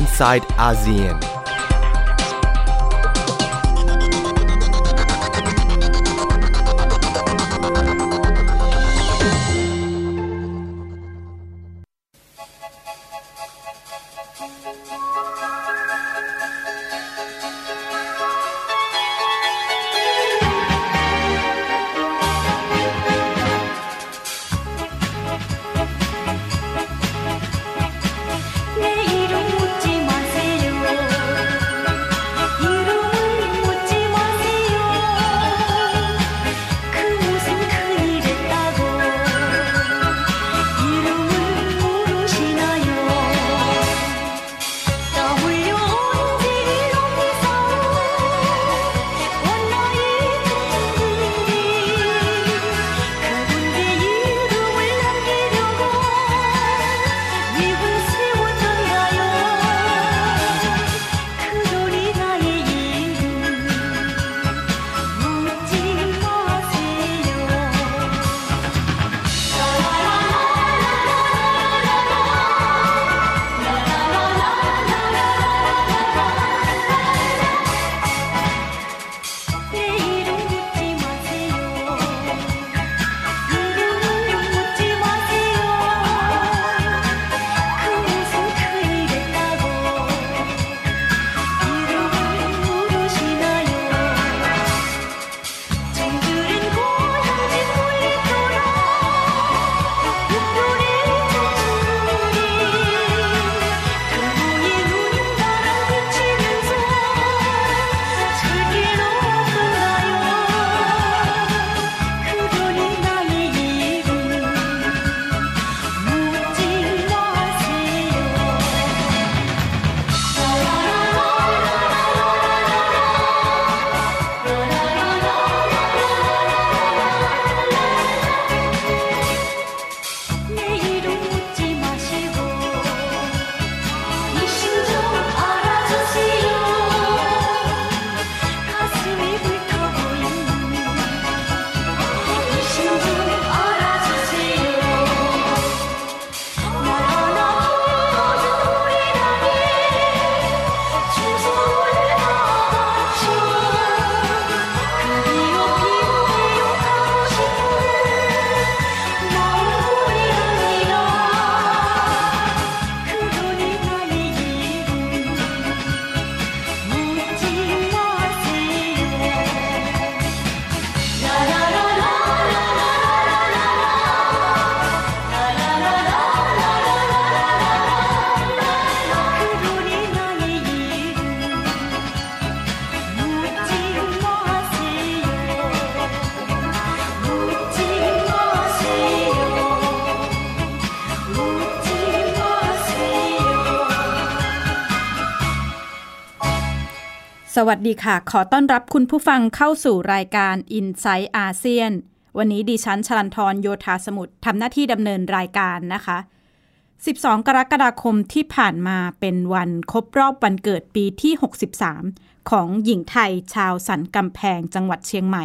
inside ASEAN. สวัสดีค่ะ ขอต้อนรับคุณผู้ฟังเข้าสู่รายการ i n s i ซต์อาเซียน วันนี้ดิฉันชลันทรโยธาสมุทรทำหน้าที่ดำเนินรายการนะคะ 12 กรกฎาคมที่ผ่านมาเป็นวันครบรอบวันเกิดปีที่ 63 ของหญิงไทยชาวสันกำแพงจังหวัดเชียงใหม่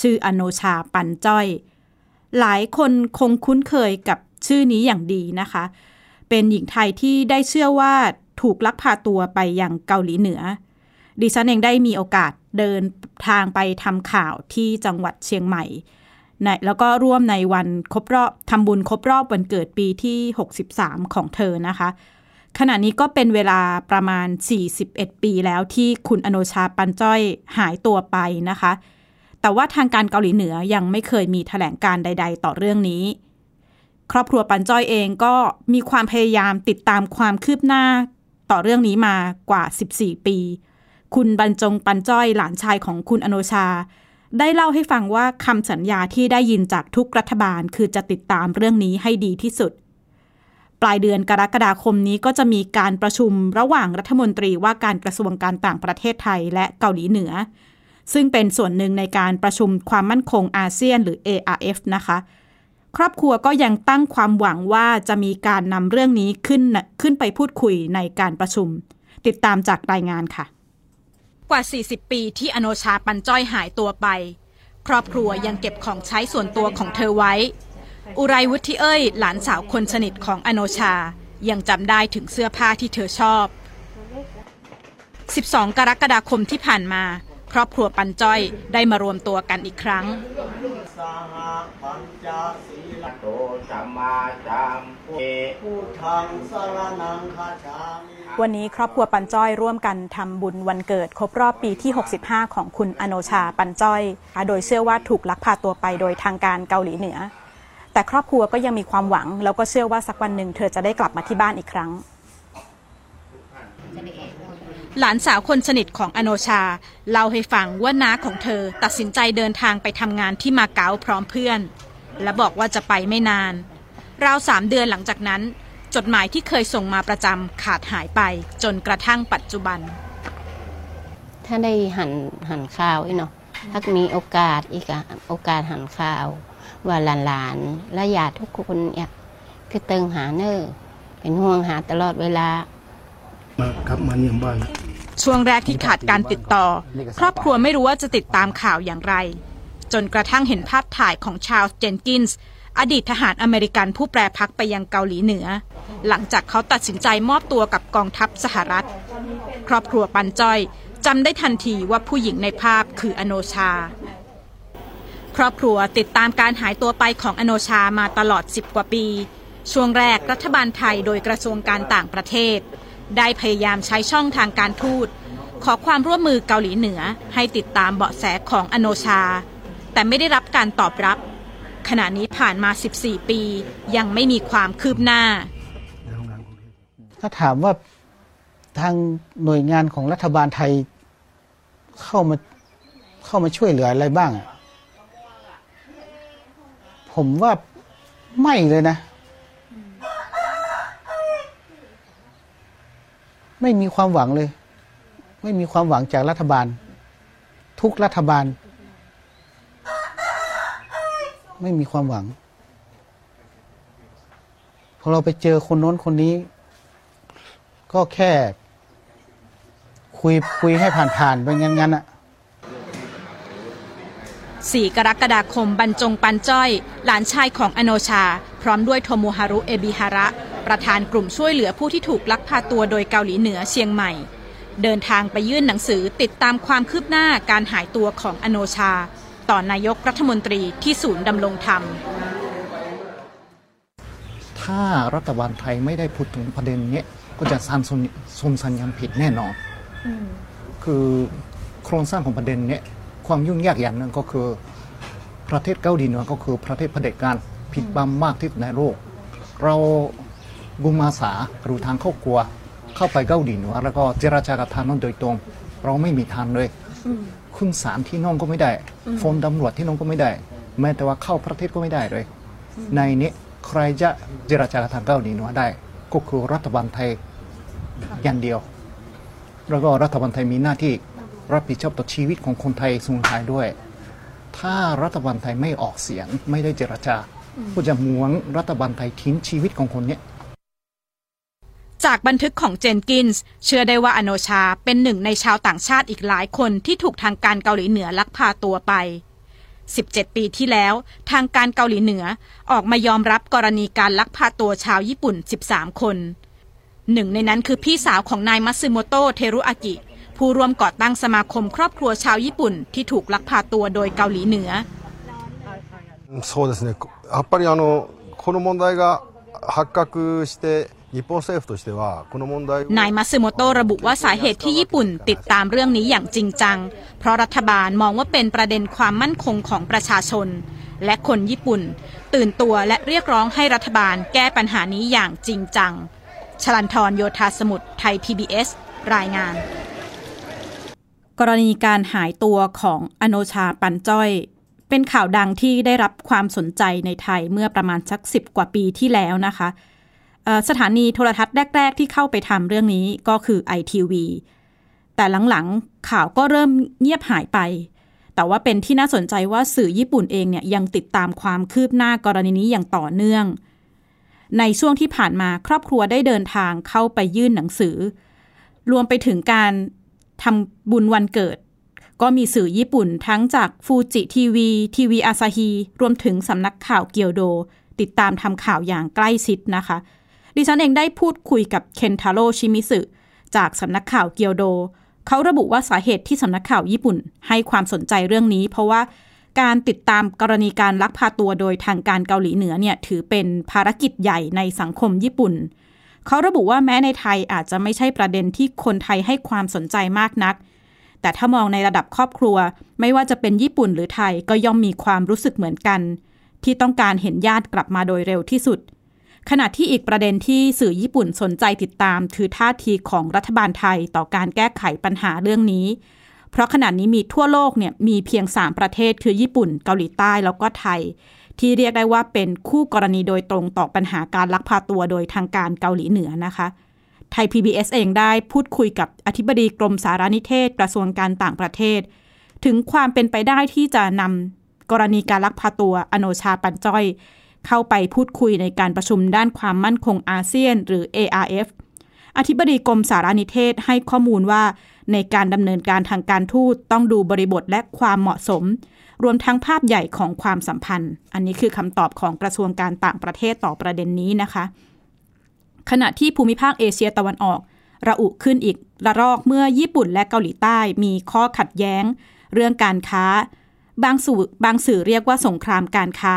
ชื่ออโนชาปันจ้อย หลายคนคงคุ้นเคยกับชื่อนี้อย่างดีนะคะ เป็นหญิงไทยที่ได้เชื่อว่าถูกลักพาตัวไปยังเกาหลีเหนือ ดิฉันเองได้มีโอกาสเดินทางไปทำข่าวที่จังหวัดเชียงใหม่ในแล้วก็ร่วมในวันครบรอบทำบุญครบรอบวันเกิดปีที่ 63 ของเธอนะคะ ขณะนี้ก็เป็นเวลาประมาณ 41 ปีแล้วที่คุณอโนชาปันจ้อยหายตัวไปนะคะ แต่ว่าทางการเกาหลีเหนือยังไม่เคยมีแถลงการใด ๆ ต่อเรื่องนี้ ครอบครัวปันจ้อยเองก็มีความพยายามติดตามความคืบหน้าต่อเรื่องนี้มากว่า 14 ปี คุณบรรจงปันจ้อยหลานชายของคุณอโนชา ได้เล่าให้ฟังว่าคำสัญญาที่ได้ยินจากทุกรัฐบาลคือจะติดตามเรื่องนี้ให้ดีที่สุด ปลายเดือนกรกฎาคมนี้ก็จะมีการประชุมระหว่างรัฐมนตรีว่าการกระทรวงการต่างประเทศไทยและเกาหลีเหนือ ซึ่งเป็นส่วนหนึ่งในการประชุมความมั่นคงอาเซียนหรือ ARF นะคะครอบครัวก็ยังตั้งความหวังว่าจะมีการนำเรื่องนี้ขึ้นขึ้นไปพูดคุยในการประชุม ติดตามจากรายงานค่ะ กว่า 40 ปีที่อโนชาปันจ้อยหายตัวไป ครอบครัวยังเก็บของใช้ส่วนตัวของเธอไว้ อุไรวุฒิเอ้ย หลานสาวคนสนิทของอโนชา ยังจำได้ถึงเสื้อผ้าที่เธอชอบ 12 กรกฎาคมที่ผ่านมา ครอบครัวปันจ้อยได้มารวมตัวกันอีกครั้ง วันนี้ครอบครัวปันจ้อยร่วมกันทำบุญวันเกิดครบรอบปีที่ 65 ของคุณอโนชาปันจ้อย โดยเชื่อว่าถูกลักพาตัวไปโดยทางการเกาหลีเหนือ แต่ครอบครัวก็ยังมีความหวัง แล้วก็เชื่อว่าสักวันหนึ่งเธอจะได้กลับมาที่บ้านอีกครั้ง หลานสาวคนสนิทของอโนชา เล่าให้ฟังว่าน้าของเธอตัดสินใจเดินทางไปทำงานที่มาเก๊าพร้อมเพื่อน และบอกว่าจะไปไม่นาน ราวสามเดือนหลังจากนั้น จดหมายที่เคยส่งมาประจำขาดหายไปจนกระทั่งปัจจุบัน ถ้าได้หันหันข่าวอีกเนาะถ้ามีโอกาสอีกอะโอกาสหันข่าว ว่าหลานๆและญาติทุกคนเนี่ยคือเติงหาเนอร์เป็นห่วงหาตลอดเวลามากลับมาเยี่ยมบ้าน ช่วงแรกที่ขาดการติดต่อ ครอบครัวไม่รู้ว่าจะติดตามข่าวอย่างไร จนกระทั่งเห็นภาพถ่ายของชาลส์เจนกินส์อดีตทหารอเมริกันผู้แปรพักตร์ไปยังเกาหลีเหนือ หลังจากเขาตัดสินใจมอบตัวกับกองทัพสหรัฐ ครอบครัวปันจ้อยจำได้ทันทีว่าผู้หญิงในภาพคืออโนชา ครอบครัวติดตามการหายตัวไปของอโนชามาตลอด 10 กว่าปี ช่วงแรกรัฐบาลไทยโดยกระทรวงการต่างประเทศ ได้พยายามใช้ช่องทางการทูต ขอความร่วมมือเกาหลีเหนือให้ติดตามเบาะแสของอโนชา แต่ไม่ได้รับการตอบรับ ขณะนี้ผ่านมา 14 ปี ยังไม่มีความคืบหน้า ถ้าถามว่าทางหน่วยงานของรัฐบาลไทยเข้ามาเข้ามาช่วยเหลืออะไรบ้างอะผมว่าไม่เลยนะ ไม่มีความหวังเลย ไม่มีความหวังจากรัฐบาล ทุกรัฐบาล ไม่มีความหวังพอเราไปเจอคนโน้นคนนี้ ก็แค่คุยคุยให้ผ่านๆไปงั้นๆอะ4 กรกฎาคมบรรจงปันจ้อย หลานชายของอโนชา พร้อมด้วยโทโมฮารุ เอบิฮาระ ประธานกลุ่มช่วยเหลือผู้ที่ถูกลักพาตัวโดยเกาหลีเหนือเชียงใหม่ เดินทางไปยื่นหนังสือติดตามความคืบหน้าการหายตัวของอโนชา ต่อนายกรัฐมนตรีที่ศูนย์ดำรงธรรม ถ้ารัฐบาลไทยไม่ได้พูดถึงประเด็นนี้ก็จะสร้างส,สมสัญญาณผิดแน่นอนคือโครงสร้างของประเด็นนี้ความยุ่งยากอย่างหนึ่งก็คือประเทศเกาหลีเหนือก็คือประเทศเผด็จการผิดบังมากที่สุดในโลก เรา กุมอาสาหรือทางเข้ากลัว เข้าไปเกาหลีเหนือแล้วก็เจรจากับทางนั้นโดยตรง เราไม่มีทางเลยขึ้นศาลที่น้องก็ไม่ได้โฟนตำรวจที่น้องก็ไม่ได้ แม้แต่ว่าเข้าประเทศก็ไม่ได้เลย ในนี้ใครจะเจรจากับทางเกาหลีเหนือได้ ก็คือรัฐบาลไทยอย่างเดียว แล้วก็รัฐบาลไทยมีหน้าที่รับผิดชอบต่อชีวิตของคนไทยสูญหายด้วย ถ้ารัฐบาลไทยไม่ออกเสียงไม่ได้เจรจาก็จะหวงรัฐบาลไทยทิ้งชีวิตของคนเนี้ย จากบันทึกของเจนกินส์เชื่อได้ว่าอโนชาเป็นหนึ่งในชาวต่างชาติอีกหลายคนที่ถูกทางการเกาหลีเหนือลักพาตัวไป 17 ปีที่แล้ว ทางการเกาหลีเหนือออกมายอมรับกรณีการลักพาตัวชาวญี่ปุ่น 13 คน หนึ่งในนั้นคือพี่สาวของนายมัตสึโมโตะเทรุอากิ ผู้ร่วมก่อตั้งสมาคมครอบครัวชาวญี่ปุ่น ที่ถูกลักพาตัวโดยเกาหลีเหนือ そうですね、こやっぱりあのこの問題が発覚して、 นายมัซึโมโตะระบุว่าสาเหตุที่ญี่ปุ่นติดตามเรื่องนี้อย่างจริงจัง เพราะรัฐบาลมองว่าเป็นประเด็นความมั่นคงของประชาชน และคนญี่ปุ่น ตื่นตัวและเรียกร้องให้รัฐบาลแก้ปัญหานี้อย่างจริงจัง ชลันทรโยธาสมุทรไทย PBS รายงาน กรณีการหายตัวของอโนชาปันจ้อย เป็นข่าวดังที่ได้รับความสนใจในไทยเมื่อประมาณสักสิบกว่าปีที่แล้วนะคะ สถานีโทรทัศน์แรก ๆ ที่เข้าไปทำเรื่องนี้ก็คือ ITV แต่หลังๆข่าวก็เริ่มเงียบหายไป แต่ว่าเป็นที่น่าสนใจว่าสื่อญี่ปุ่นเองเนี่ยยังติดตามความคืบหน้ากรณีนี้อย่างต่อเนื่อง ในช่วงที่ผ่านมาครอบครัวได้เดินทางเข้าไปยื่นหนังสือ รวมไปถึงการทำบุญวันเกิด ก็มีสื่อญี่ปุ่นทั้งจากฟูจิทีวีทีวีอาซาฮีรวมถึงสำนักข่าวเกียวโด ติดตามทำข่าวอย่างใกล้ชิดนะคะ ดิฉันเองได้พูดคุยกับเคนทาโร่ชิมิสึจากสำนักข่าวเกียวโด เขาระบุว่าสาเหตุที่สำนักข่าวญี่ปุ่น ให้ความสนใจเรื่องนี้ เพราะว่าการติดตามกรณีการลักพาตัวโดยทางการเกาหลีเหนือเนี่ยถือเป็นภารกิจใหญ่ในสังคมญี่ปุ่น เขาระบุว่าแม้ในไทยอาจจะไม่ใช่ประเด็นที่คนไทยให้ความสนใจมากนัก แต่ถ้ามองในระดับครอบครัว ไม่ว่าจะเป็นญี่ปุ่นหรือไทยก็ย่อมมีความรู้สึกเหมือนกัน ที่ต้องการเห็นญาติกลับมาโดยเร็วที่สุด ขณะที่อีกประเด็นที่สื่อญี่ปุ่นสนใจติดตาม คือท่าทีของรัฐบาลไทยต่อการแก้ไขปัญหาเรื่องนี้ เพราะขณะนี้มีทั่วโลกเนี่ยมีเพียง 3 ประเทศคือญี่ปุ่น เกาหลีใต้แล้วก็ไทย ที่เรียกได้ว่าเป็นคู่กรณีโดยตรงต่อปัญหาการลักพาตัวโดยทางการเกาหลีเหนือนะคะไทย PBS เองได้พูดคุยกับอธิบดีกรมสารนิเทศกระทรวงการต่างประเทศ ถึงความเป็นไปได้ที่จะนำกรณีการลักพาตัวอโนชาปันจ้อย เข้าไปพูดคุยในการประชุมด้านความมั่นคงอาเซียน หรือ ARF อธิบดีกรมสารนิเทศให้ข้อมูลว่า ในการดำเนินการทางการทูตต้องดูบริบทและความเหมาะสม รวมทั้งภาพใหญ่ของความสัมพันธ์ อันนี้คือคำตอบของกระทรวงการต่างประเทศต่อประเด็นนี้นะคะ ขณะที่ภูมิภาคเอเชียตะวันออก ระอุขึ้นอีกระลอกเมื่อญี่ปุ่นและเกาหลีใต้มีข้อขัดแย้ง เรื่องการค้า บางสื่อบางสื่อเรียกว่าสงครามการค้า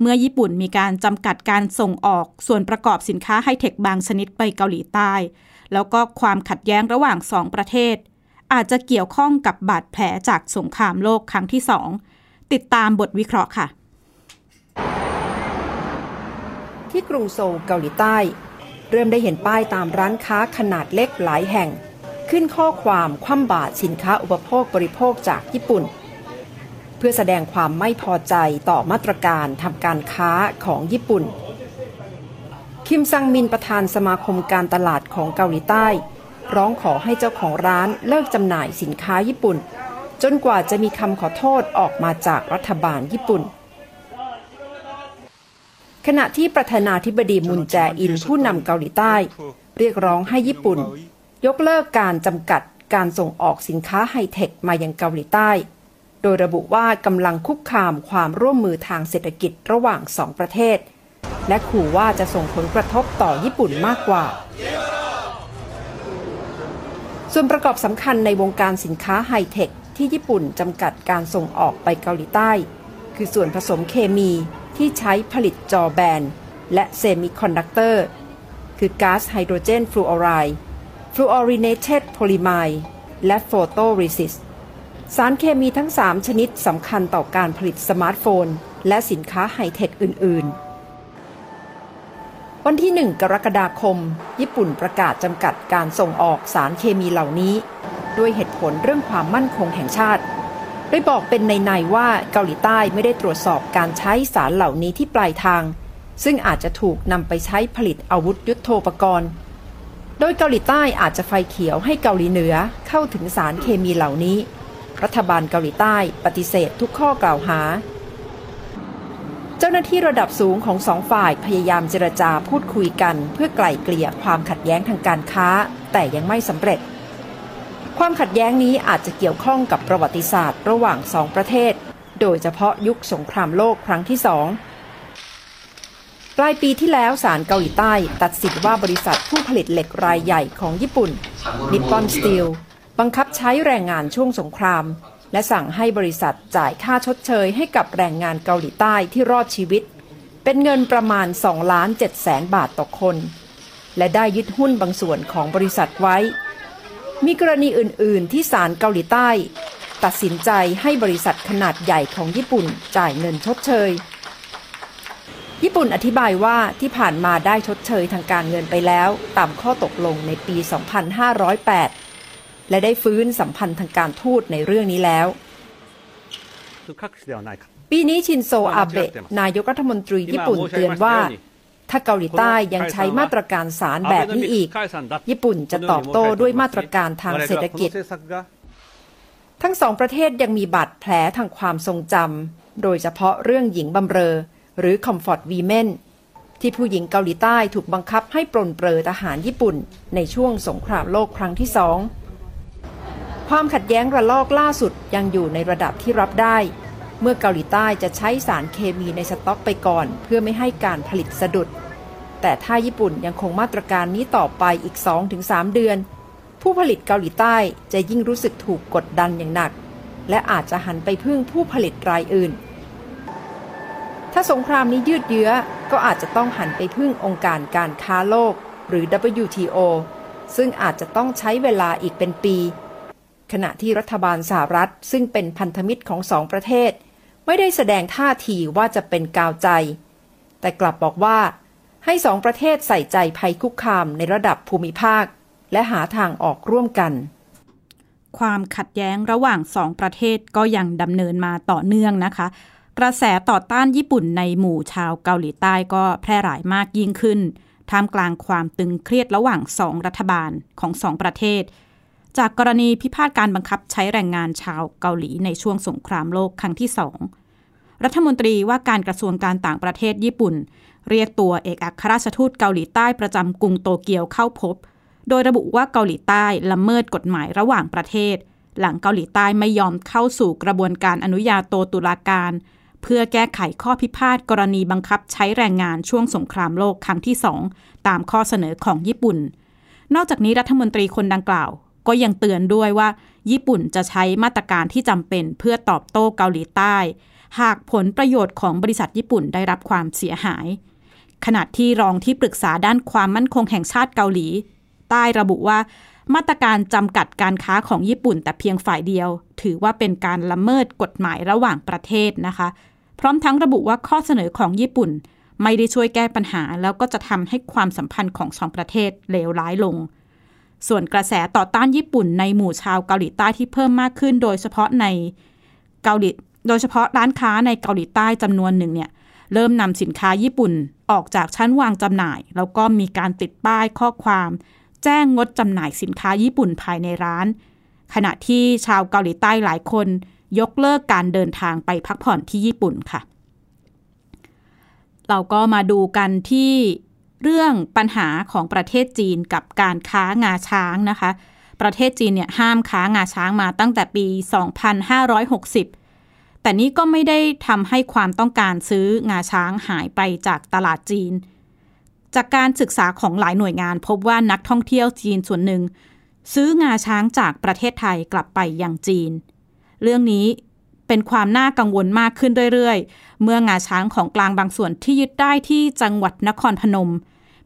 เมื่อญี่ปุ่นมีการจำกัดการส่งออกส่วนประกอบสินค้าไฮเทคบางชนิดไปเกาหลีใต้ แล้วก็ความขัดแย้งระหว่างสองประเทศ อาจจะเกี่ยวข้องกับบาดแผลจากสงครามโลกครั้งที่สองติดตามบทวิเคราะห์ค่ะ ที่กรุงโซลเกาหลีใต้ เริ่มได้เห็นป้ายตามร้านค้าขนาดเล็กหลายแห่ง ขึ้นข้อความคว่ำบาตรสินค้าอุปโภคบริโภคจากญี่ปุ่น เพื่อแสดงความไม่พอใจต่อมาตรการทำการค้าของญี่ปุ่น คิมซังมินประธานสมาคมการตลาดของเกาหลีใต้ ร้องขอให้เจ้าของร้านเลิกจำหน่ายสินค้าญี่ปุ่น จนกว่าจะมีคำขอโทษออกมาจากรัฐบาลญี่ปุ่นขณะที่ประธานาธิบดีมุนแจอินผู้นำเกาหลีใต้ เรียกร้องให้ญี่ปุ่น ยกเลิกการจำกัดการส่งออกสินค้าไฮเทคมายังเกาหลีใต้ ดยระบุว่ากำลังคุกคามความร่วมมือทางเศรษฐกิจระหว่างสองประเทศ และขู่ว่าจะส่งผลกระทบต่อญี่ปุ่นมากกว่า ส่วนประกอบสำคัญในวงการสินค้าไฮเทคที่ญี่ปุ่นจำกัดการส่งออกไปเกาหลีใต้ คือส่วนผสมเคมีที่ใช้ผลิตจอแบน และเซมิคอนดักเตอร์ คือก๊าซไฮโดรเจนฟลูออไรด์ fluorinated polyimide และ photoresist สารเคมีทั้ง 3 ชนิดสำคัญต่อการผลิตสมาร์ทโฟน และสินค้าไฮเทคอื่น ๆ วันที่ 1 กรกฎาคม ญี่ปุ่นประกาศจำกัดการส่งออกสารเคมีเหล่านี้ ด้วยเหตุผลเรื่องความมั่นคงแห่งชาติ โดยบอกเป็นนัยๆว่าเกาหลีใต้ไม่ได้ตรวจสอบการใช้สารเหล่านี้ที่ปลายทาง ซึ่งอาจจะถูกนำไปใช้ผลิตอาวุธยุโทโธปกรณ์ โดยเกาหลีใต้อาจจะไฟเขียวให้เกาหลีเหนือเข้าถึงสารเคมีเหล่านี้ รัฐบาลเกาหลีใต้ปฏิเสธทุกข้อกล่าวหา เจ้าหน้าที่ระดับสูงของสองฝ่ายพยายามเจรจาพูดคุยกัน เพื่อไกล่เกลี่ยความขัดแย้งทางการค้า แต่ยังไม่สำเร็จ ความขัดแย้งนี้อาจจะเกี่ยวข้องกับประวัติศาสตร์ระหว่างสองประเทศ โดยเฉพาะยุคสงครามโลกครั้งที่สองปลายปีที่แล้วศาลเกาหลีใต้ ตัดสินว่าบริษัทผู้ผลิตเหล็กรายใหญ่ของญี่ปุ่นนิปปอนสตีล บังคับใช้แรงงานช่วงสงคราม และสั่งให้บริษัทจ่ายค่าชดเชยให้กับแรงงานเกาหลีใต้ที่รอดชีวิต เป็นเงินประมาณ2ล้าน7แสนบาทต่อคน และได้ยึดหุ้นบางส่วนของบริษัทไว้ มีกรณีอื่น ๆ ที่ศาลเกาหลีใต้ ตัดสินใจให้บริษัทขนาดใหญ่ของญี่ปุ่นจ่ายเงินชดเชย ญี่ปุ่นอธิบายว่าที่ผ่านมาได้ชดเชยทางการเงินไปแล้ว ตามข้อตกลงในปี 2508 และได้ฟื้นสัมพันธ์ทางการทูตในเรื่องนี้แล้วปีนี้ชินโซอาเบะนายกรัฐมนตรีญี่ปุ่นเตือนว่า ถ้าเกาหลีใต้ยังใช้มาตรการสารแบบนี้อีก ญี่ปุ่นจะตอบโต้ด้วยมาตรการทางเศรษฐกิจ ทั้งสองประเทศยังมีบาดแผลทางความทรงจำโดยเฉพาะเรื่องหญิงบำเรอ หรือ Comfort Women ที่ผู้หญิงเกาหลีใต้ถูกบังคับให้ปรนเปรอทหารญี่ปุ่น ในช่วงสงครามโลกครั้งที่สอง ความขัดแย้งระลอกล่าสุดยังอยู่ในระดับที่รับได้ เมื่อเกาหลีใต้จะใช้สารเคมีในสต็อกไปก่อน เพื่อไม่ให้การผลิตสะดุด แต่ถ้าญี่ปุ่นยังคงมาตรการนี้ต่อไปอีก 2-3 เดือน ผู้ผลิตเกาหลีใต้จะยิ่งรู้สึกถูกกดดันอย่างหนัก และอาจจะหันไปพึ่งผู้ผลิตรายอื่น ถ้าสงครามนี้ยืดเยื้อก็อาจจะต้องหันไปพึ่งองค์การการค้าโลก หรือ WTO ซึ่งอาจจะต้องใช้เวลาอีกเป็นปี ขณะที่รัฐบาลสหรัฐซึ่งเป็นพันธมิตรของสองประเทศ ไม่ได้แสดงท่าทีว่าจะเป็นกาวใจ แต่กลับบอกว่าให้สองประเทศใส่ใจภัยคุกคามในระดับภูมิภาค และหาทางออกร่วมกัน ความขัดแย้งระหว่างสองประเทศก็ยังดำเนินมาต่อเนื่องนะคะ กระแสต่อต้านญี่ปุ่นในหมู่ชาวเกาหลีใต้ก็แพร่หลายมากยิ่งขึ้น ท่ามกลางความตึงเครียดระหว่างสองรัฐบาลของสองประเทศ จากกรณีพิพาทการบังคับใช้แรงงานชาวเกาหลีในช่วงสงครามโลกครั้งที่สองรัฐมนตรีว่าการกระทรวงการต่างประเทศญี่ปุ่น เรียกตัวเอกอัครราชทูตเกาหลีใต้ประจำกรุงโตเกียวเข้าพบ โดยระบุว่าเกาหลีใต้ละเมิดกฎหมายระหว่างประเทศ หลังเกาหลีใต้ไม่ยอมเข้าสู่กระบวนการอนุญาโตตุลาการ เพื่อแก้ไขข้อพิพาทกรณีบังคับใช้แรงงานช่วงสงครามโลกครั้งที่สองตามข้อเสนอของญี่ปุ่น นอกจากนี้รัฐมนตรีคนดังกล่าว ก็ยังเตือนด้วยว่า ญี่ปุ่นจะใช้มาตรการที่จำเป็นเพื่อตอบโต้เกาหลีใต้ หากผลประโยชน์ของบริษัทญี่ปุ่นได้รับความเสียหาย ขณะที่รองที่ปรึกษาด้านความมั่นคงแห่งชาติเกาหลี ใต้ระบุว่า มาตรการจำกัดการค้าของญี่ปุ่นแต่เพียงฝ่ายเดียว ถือว่าเป็นการละเมิดกฎหมายระหว่างประเทศนะคะ พร้อมทั้งระบุว่าข้อเสนอของญี่ปุ่น ไม่ได้ช่วยแก้ปัญหา แล้วก็จะทำให้ความสัมพันธ์ของสองประเทศเลวร้ายลง ส่วนกระแสต่อต้านญี่ปุ่นในหมู่ชาวเกาหลีใต้ที่เพิ่มมากขึ้น โดยเฉพาะในเกาหลีโดยเฉพาะร้านค้าในเกาหลีใต้จำนวนหนึ่งเนี่ยเริ่มนำสินค้าญี่ปุ่นออกจากชั้นวางจำหน่าย แล้วก็มีการติดป้ายข้อความ แจ้งงดจำหน่ายสินค้าญี่ปุ่นภายในร้าน ขณะที่ชาวเกาหลีใต้หลายคน ยกเลิกการเดินทางไปพักผ่อนที่ญี่ปุ่นค่ะ เราก็มาดูกันที่ เรื่องปัญหาของประเทศจีนกับการค้างาช้างนะคะ ประเทศจีนเนี่ยห้ามค้างาช้างมาตั้งแต่ปี 2560 แต่นี่ก็ไม่ได้ทำให้ความต้องการซื้องาช้างหายไปจากตลาดจีน จากการศึกษาของหลายหน่วยงานพบว่านักท่องเที่ยวจีนส่วนหนึ่ง ซื้องาช้างจากประเทศไทยกลับไปยังจีน เรื่องนี้ เป็นความน่ากังวลมากขึ้นเรื่อยๆ เมื่องาช้างของกลางบางส่วนที่ยึดได้ที่จังหวัดนครพนม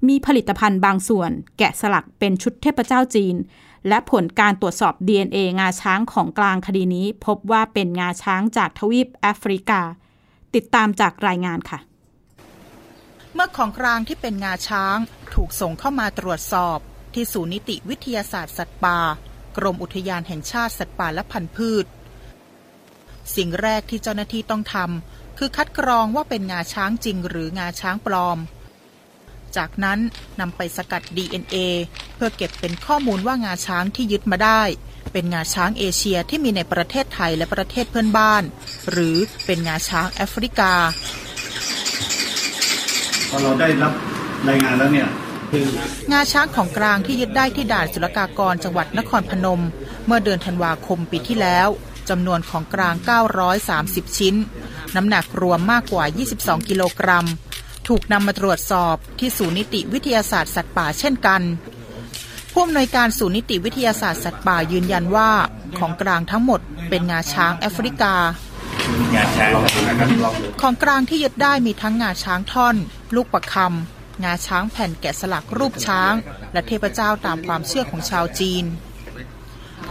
มีผลิตภัณฑ์บางส่วน แกะสลักเป็นชุดเทพเจ้าจีน และผลการตรวจสอบ DNA งาช้างของกลางคดีนี้ พบว่าเป็นงาช้างจากทวีปแอฟริกา ติดตามจากรายงานค่ะ เมื่อของกลางที่เป็นงาช้างถูกส่งเข้ามาตรวจสอบ ที่ศูนย์นิติวิทยาศาสตร์สัตว์ป่ากรมอุทยานแห่งชาติสัตว์ป่าและพันธุ์พืช สิ่งแรกที่เจ้าหน้าที่ต้องทำคือคัดกรองว่าเป็นงาช้างจริงหรืองาช้างปลอม จากนั้นนำไปสกัด DNA เพื่อเก็บเป็นข้อมูลว่างาช้างที่ยึดมาได้ เป็นงาช้างเอเชียที่มีในประเทศไทยและประเทศเพื่อนบ้าน หรือเป็นงาช้างแอฟริกาพอเราได้รับรายงานแล้วเนี่ยคืองาช้างของกลางที่ยึดได้ที่ด่านศุลกากรจังหวัดนครพนม เมื่อเดือนธันวาคมปีที่แล้ว จำนวนของกลาง 930 ชิ้น น้ำหนักรวมมากกว่า 22 กิโลกรัม ถูกนำมาตรวจสอบที่ศูนย์นิติวิทยาศาสตร์สัตว์ป่าเช่นกันผู้อำนวยการศูนย์นิติวิทยาศาสตร์สัตว์ป่ายืนยันว่าของกลางทั้งหมดเป็นงาช้างแอฟริกาาาของกลางที่ยึดได้มีทั้งงาช้างท่อน ลูกประคำงาช้างแผ่นแกะสลักรูปช้าง และเทพเจ้าตามความเชื่อของชาวจีน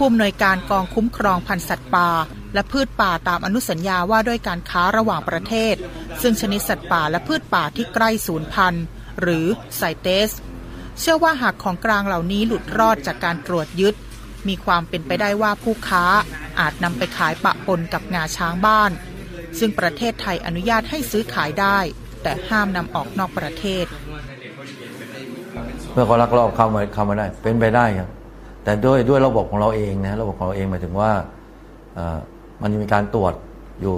ผู้อำนวยการกองคุ้มครองพันธุ์สัตว์ป่า และพืชป่าตามอนุสัญญาว่าด้วยการค้าระหว่างประเทศ ซึ่งชนิดสัตว์ป่าและพืชป่าที่ใกล้สูญพันธุ์หรือไซเตส เชื่อว่าหากของกลางเหล่านี้หลุดรอดจากการตรวจยึด มีความเป็นไปได้ว่าผู้ค้าอาจนำไปขายปะปนกับงาช้างบ้าน ซึ่งประเทศไทยอนุญาตให้ซื้อขายได้ แต่ห้ามนำออกนอกประเทศเพื่อเขาลักลอบเข้ามาเข้ามาได้ เป็นไปได้ครับ แต่ด้วยด้วยระบบของเราเองนะระบบของเราเองหมายถึงว่ามันมีการตรวจอยู่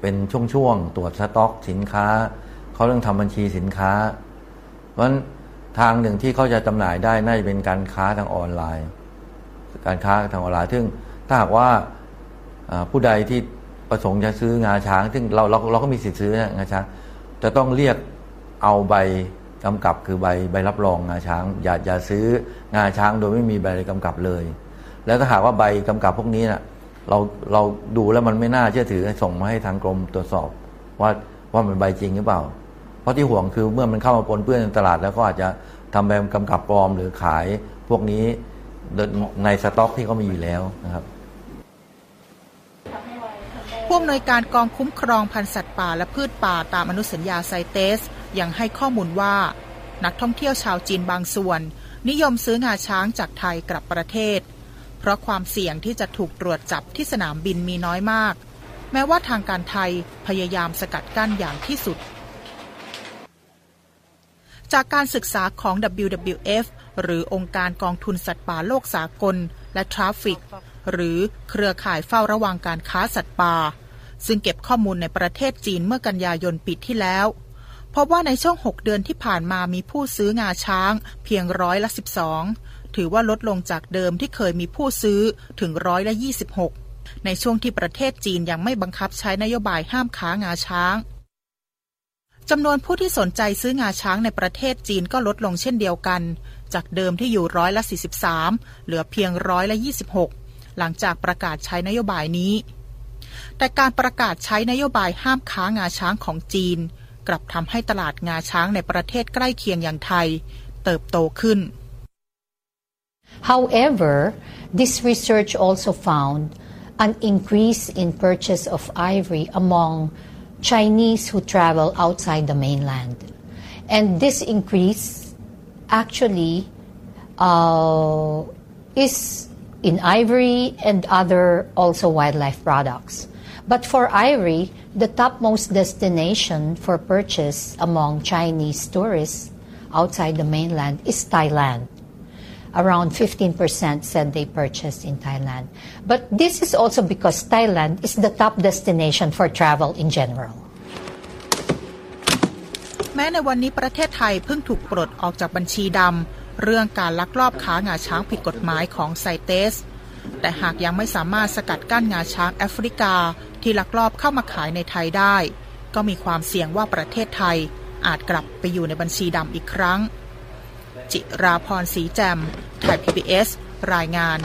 เป็นช่วงๆตรวจสต็อกสินค้าเขาเรื่องทำบัญชีสินค้า เพราะฉะนั้นทางหนึ่งที่เขาจะจำหน่ายได้น่าจะเป็นการค้าทางออนไลน์ การค้าทางออนไลน์ ซึ่งถ้าหากว่าอ่าผู้ใดที่ประสงค์จะซื้องาช้าง ซึ่งเราเราเราก็มีสิทธิ์ซื้อนะงาช้างจะต้องเรียกเอาใบ กำกับคือใบใบรับรองงาช้าง อย่าอย่าซื้องาช้างโดยไม่มีใบกำกับเลย แล้วถ้าหากว่าใบกำกับพวกนี้นะ่ะเราเราดูแล้วมันไม่น่าเชื่อถือส่งมาให้ทางกรมตรวจสอบ ว่าว่ามันใบจริงหรือเปล่า เพราะที่ห่วงคือเมื่อมันเข้ามาปนเปื้อนในตลาดแล้วก็อาจจะทำใบกำกับปลอมหรือขายพวกนี้ในสต็อกที่เขามีอยู่แล้วนะครับผู้อำนวยการกองคุ้มครองพันธุ์สัตว์ป่าและพืชป่าตามอนุสัญญาไซเตส ยังให้ข้อมูลว่า นักท่องเที่ยวชาวจีนบางส่วน นิยมซื้องาช้างจากไทยกลับประเทศ เพราะความเสี่ยงที่จะถูกตรวจจับที่สนามบินมีน้อยมาก แม้ว่าทางการไทยพยายามสกัดกั้นอย่างที่สุด จากการศึกษาของ WWF หรือองค์การกองทุนสัตว์ป่าโลกสากล และทราฟิก หรือเครือข่ายเฝ้าระวังการค้าสัตว์ป่าซึ่งเก็บข้อมูลในประเทศจีนเมื่อกันยายนปีที่แล้ว พบว่าในช่วง 6 เดือนที่ผ่านมามีผู้ซื้องาช้าง เพียงร้อยละ 12 ถือว่าลดลงจากเดิมที่เคยมีผู้ซื้อถึงร้อยละ 26 ในช่วงที่ประเทศจีนยังไม่บังคับใช้นโยบายห้ามค้างาช้างจำนวนผู้ที่สนใจซื้องาช้างในประเทศจีนก็ลดลงเช่นเดียวกัน จากเดิมที่อยู่ร้อยละ 43 เหลือเพียงร้อยละ 26 หลังจากประกาศใช้นโยบายนี้ แต่การประกาศใช้นโยบายห้ามค้างาช้างของจีน กลับทำให้ตลาดงาช้างในประเทศใกล้เคียงอย่างไทย เติบโตขึ้น However, this research also found an increase in purchase of ivory among Chinese who travel outside the mainland. And this increase actually uh, is in ivory and other also wildlife products. But for ivory, the topmost destination for purchase among Chinese tourists outside the mainland is Thailand. Around 15% said they purchased in Thailand. But this is also because Thailand is the top destination for travel in general. แม้ในวันนี้ประเทศไทยเพิ่งถูกปลดออกจากบัญชีดำเรื่องการลักลอบค้างาช้างผิดกฎหมายของไซเตส แต่หากยังไม่สามารถสกัดกั้นงาช้างแอฟริกาที่ลักลอบเข้ามาขายในไทยได้ ก็มีความเสี่ยงว่าประเทศไทยอาจกลับไปอยู่ในบัญชีดำอีกครั้ง จิราพรศรีแจมไทย PBS รายงาน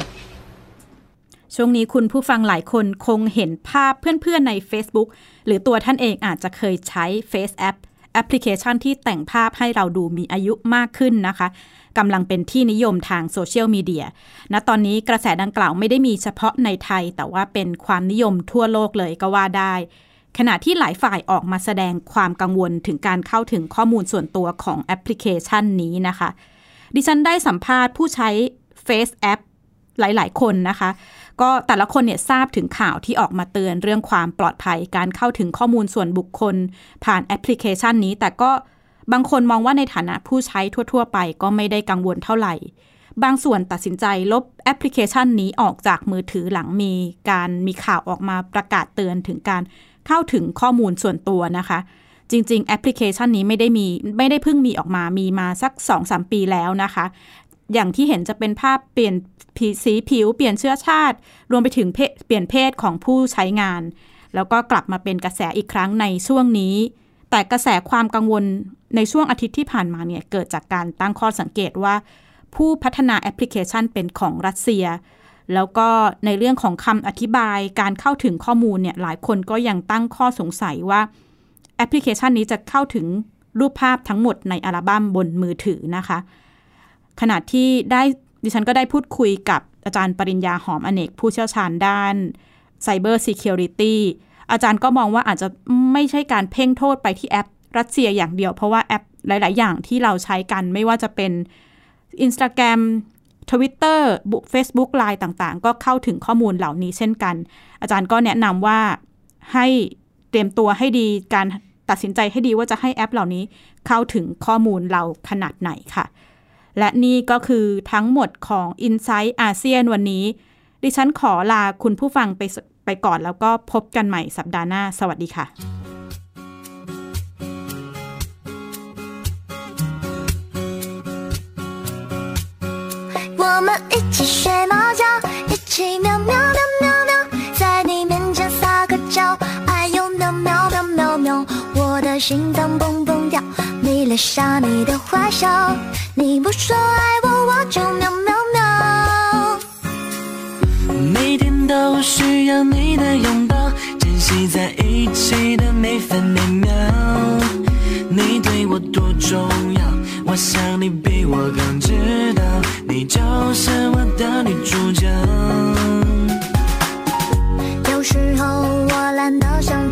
ช่วงนี้คุณผู้ฟังหลายคนคงเห็นภาพเพื่อนๆใน Facebook หรือตัวท่านเองอาจจะเคยใช้ Face App แอปพลิเคชันที่แต่งภาพให้เราดูมีอายุมากขึ้นนะคะกำลังเป็นที่นิยมทางโซเชียลมีเดียณตอนนี้กระแสดังกล่าวไม่ได้มีเฉพาะในไทย แต่ว่าเป็นความนิยมทั่วโลกเลยก็ว่าได้ ขณะที่หลายฝ่ายออกมาแสดงความกังวลถึงการเข้าถึงข้อมูลส่วนตัวของแอปพลิเคชันนี้นะคะ ดิฉันได้สัมภาษณ์ผู้ใช้ Face App หลาย ๆ คนนะคะ ก็แต่ละคนเนี่ยทราบถึงข่าวที่ออกมาเตือนเรื่องความปลอดภัยการเข้าถึงข้อมูลส่วนบุคคล ผ่านแอปพลิเคชันนี้ แต่ก็บางคนมองว่าในฐานะผู้ใช้ทั่ว ๆ ไปก็ไม่ได้กังวลเท่าไหร่ บางส่วนตัดสินใจลบแอปพลิเคชันนี้ออกจากมือถือหลังมีการมีข่าวออกมาประกาศเตือนถึงการเข้าถึงข้อมูลส่วนตัวนะคะ จริง ๆ แอปพลิเคชันนี้ไม่ได้มีไม่ได้เพิ่งมีออกมามีมาสัก 2-3 ปีแล้วนะคะ อย่างที่เห็นจะเป็นภาพเปลี่ยนสีผิว เปลี่ยนเชื้อชาติ รวมไปถึงเปลี่ยนเพศของผู้ใช้งาน แล้วก็กลับมาเป็นกระแสอีกครั้งในช่วงนี้ แต่กระแสความกังวลในช่วงอาทิตย์ที่ผ่านมาเนี่ยเกิดจากการตั้งข้อสังเกตว่า ผู้พัฒนาแอปพลิเคชันเป็นของรัสเซีย แล้วก็ในเรื่องของคำอธิบายการเข้าถึงข้อมูลเนี่ยหลายคนก็ยังตั้งข้อสงสัยว่าแอปพลิเคชันนี้จะเข้าถึงรูปภาพทั้งหมดในอัลบั้มบนมือถือนะคะ ขณะที่ได้ดิฉันก็ได้พูดคุยกับอาจารย์ปริญญาหอมอเนก ผู้เชี่ยวชาญด้าน Cyber Security อาจารย์ก็มองว่าอาจจะไม่ใช่การเพ่งโทษไปที่แอปรัสเซียอย่างเดียว เพราะว่าแอปหลาย ๆ อย่างที่เราใช้กันไม่ว่าจะเป็น Instagram Twitter Facebook Line ต่าง ๆ ก็เข้าถึงข้อมูลเหล่านี้เช่นกัน อาจารย์ก็แนะนำว่าให้เตรียมตัวให้ดีการตัดสินใจให้ดีว่าจะให้แอปเหล่านี้เข้าถึงข้อมูลเราขนาดไหนค่ะ และนี่ก็คือทั้งหมดของ i n s i ซต์อาเซียนวันนี้ ดิฉันขอลาคุณผู้ฟังไปไปก่อนแล้วก็พบกันใหม่สัปดาห์หน้า สวัสดีค่ะ 我们一起学猫叫，一起喵喵喵喵喵，在你面前撒个娇，哎呦喵喵喵喵喵，我的心脏蹦蹦跳， 迷恋下你的坏笑。你不说爱我，我就喵喵喵。每天都需要你的拥抱，珍惜在一起的每分每秒。你对我多重要，我想你比我更知道，你就是我的女主角。有时候我懒得像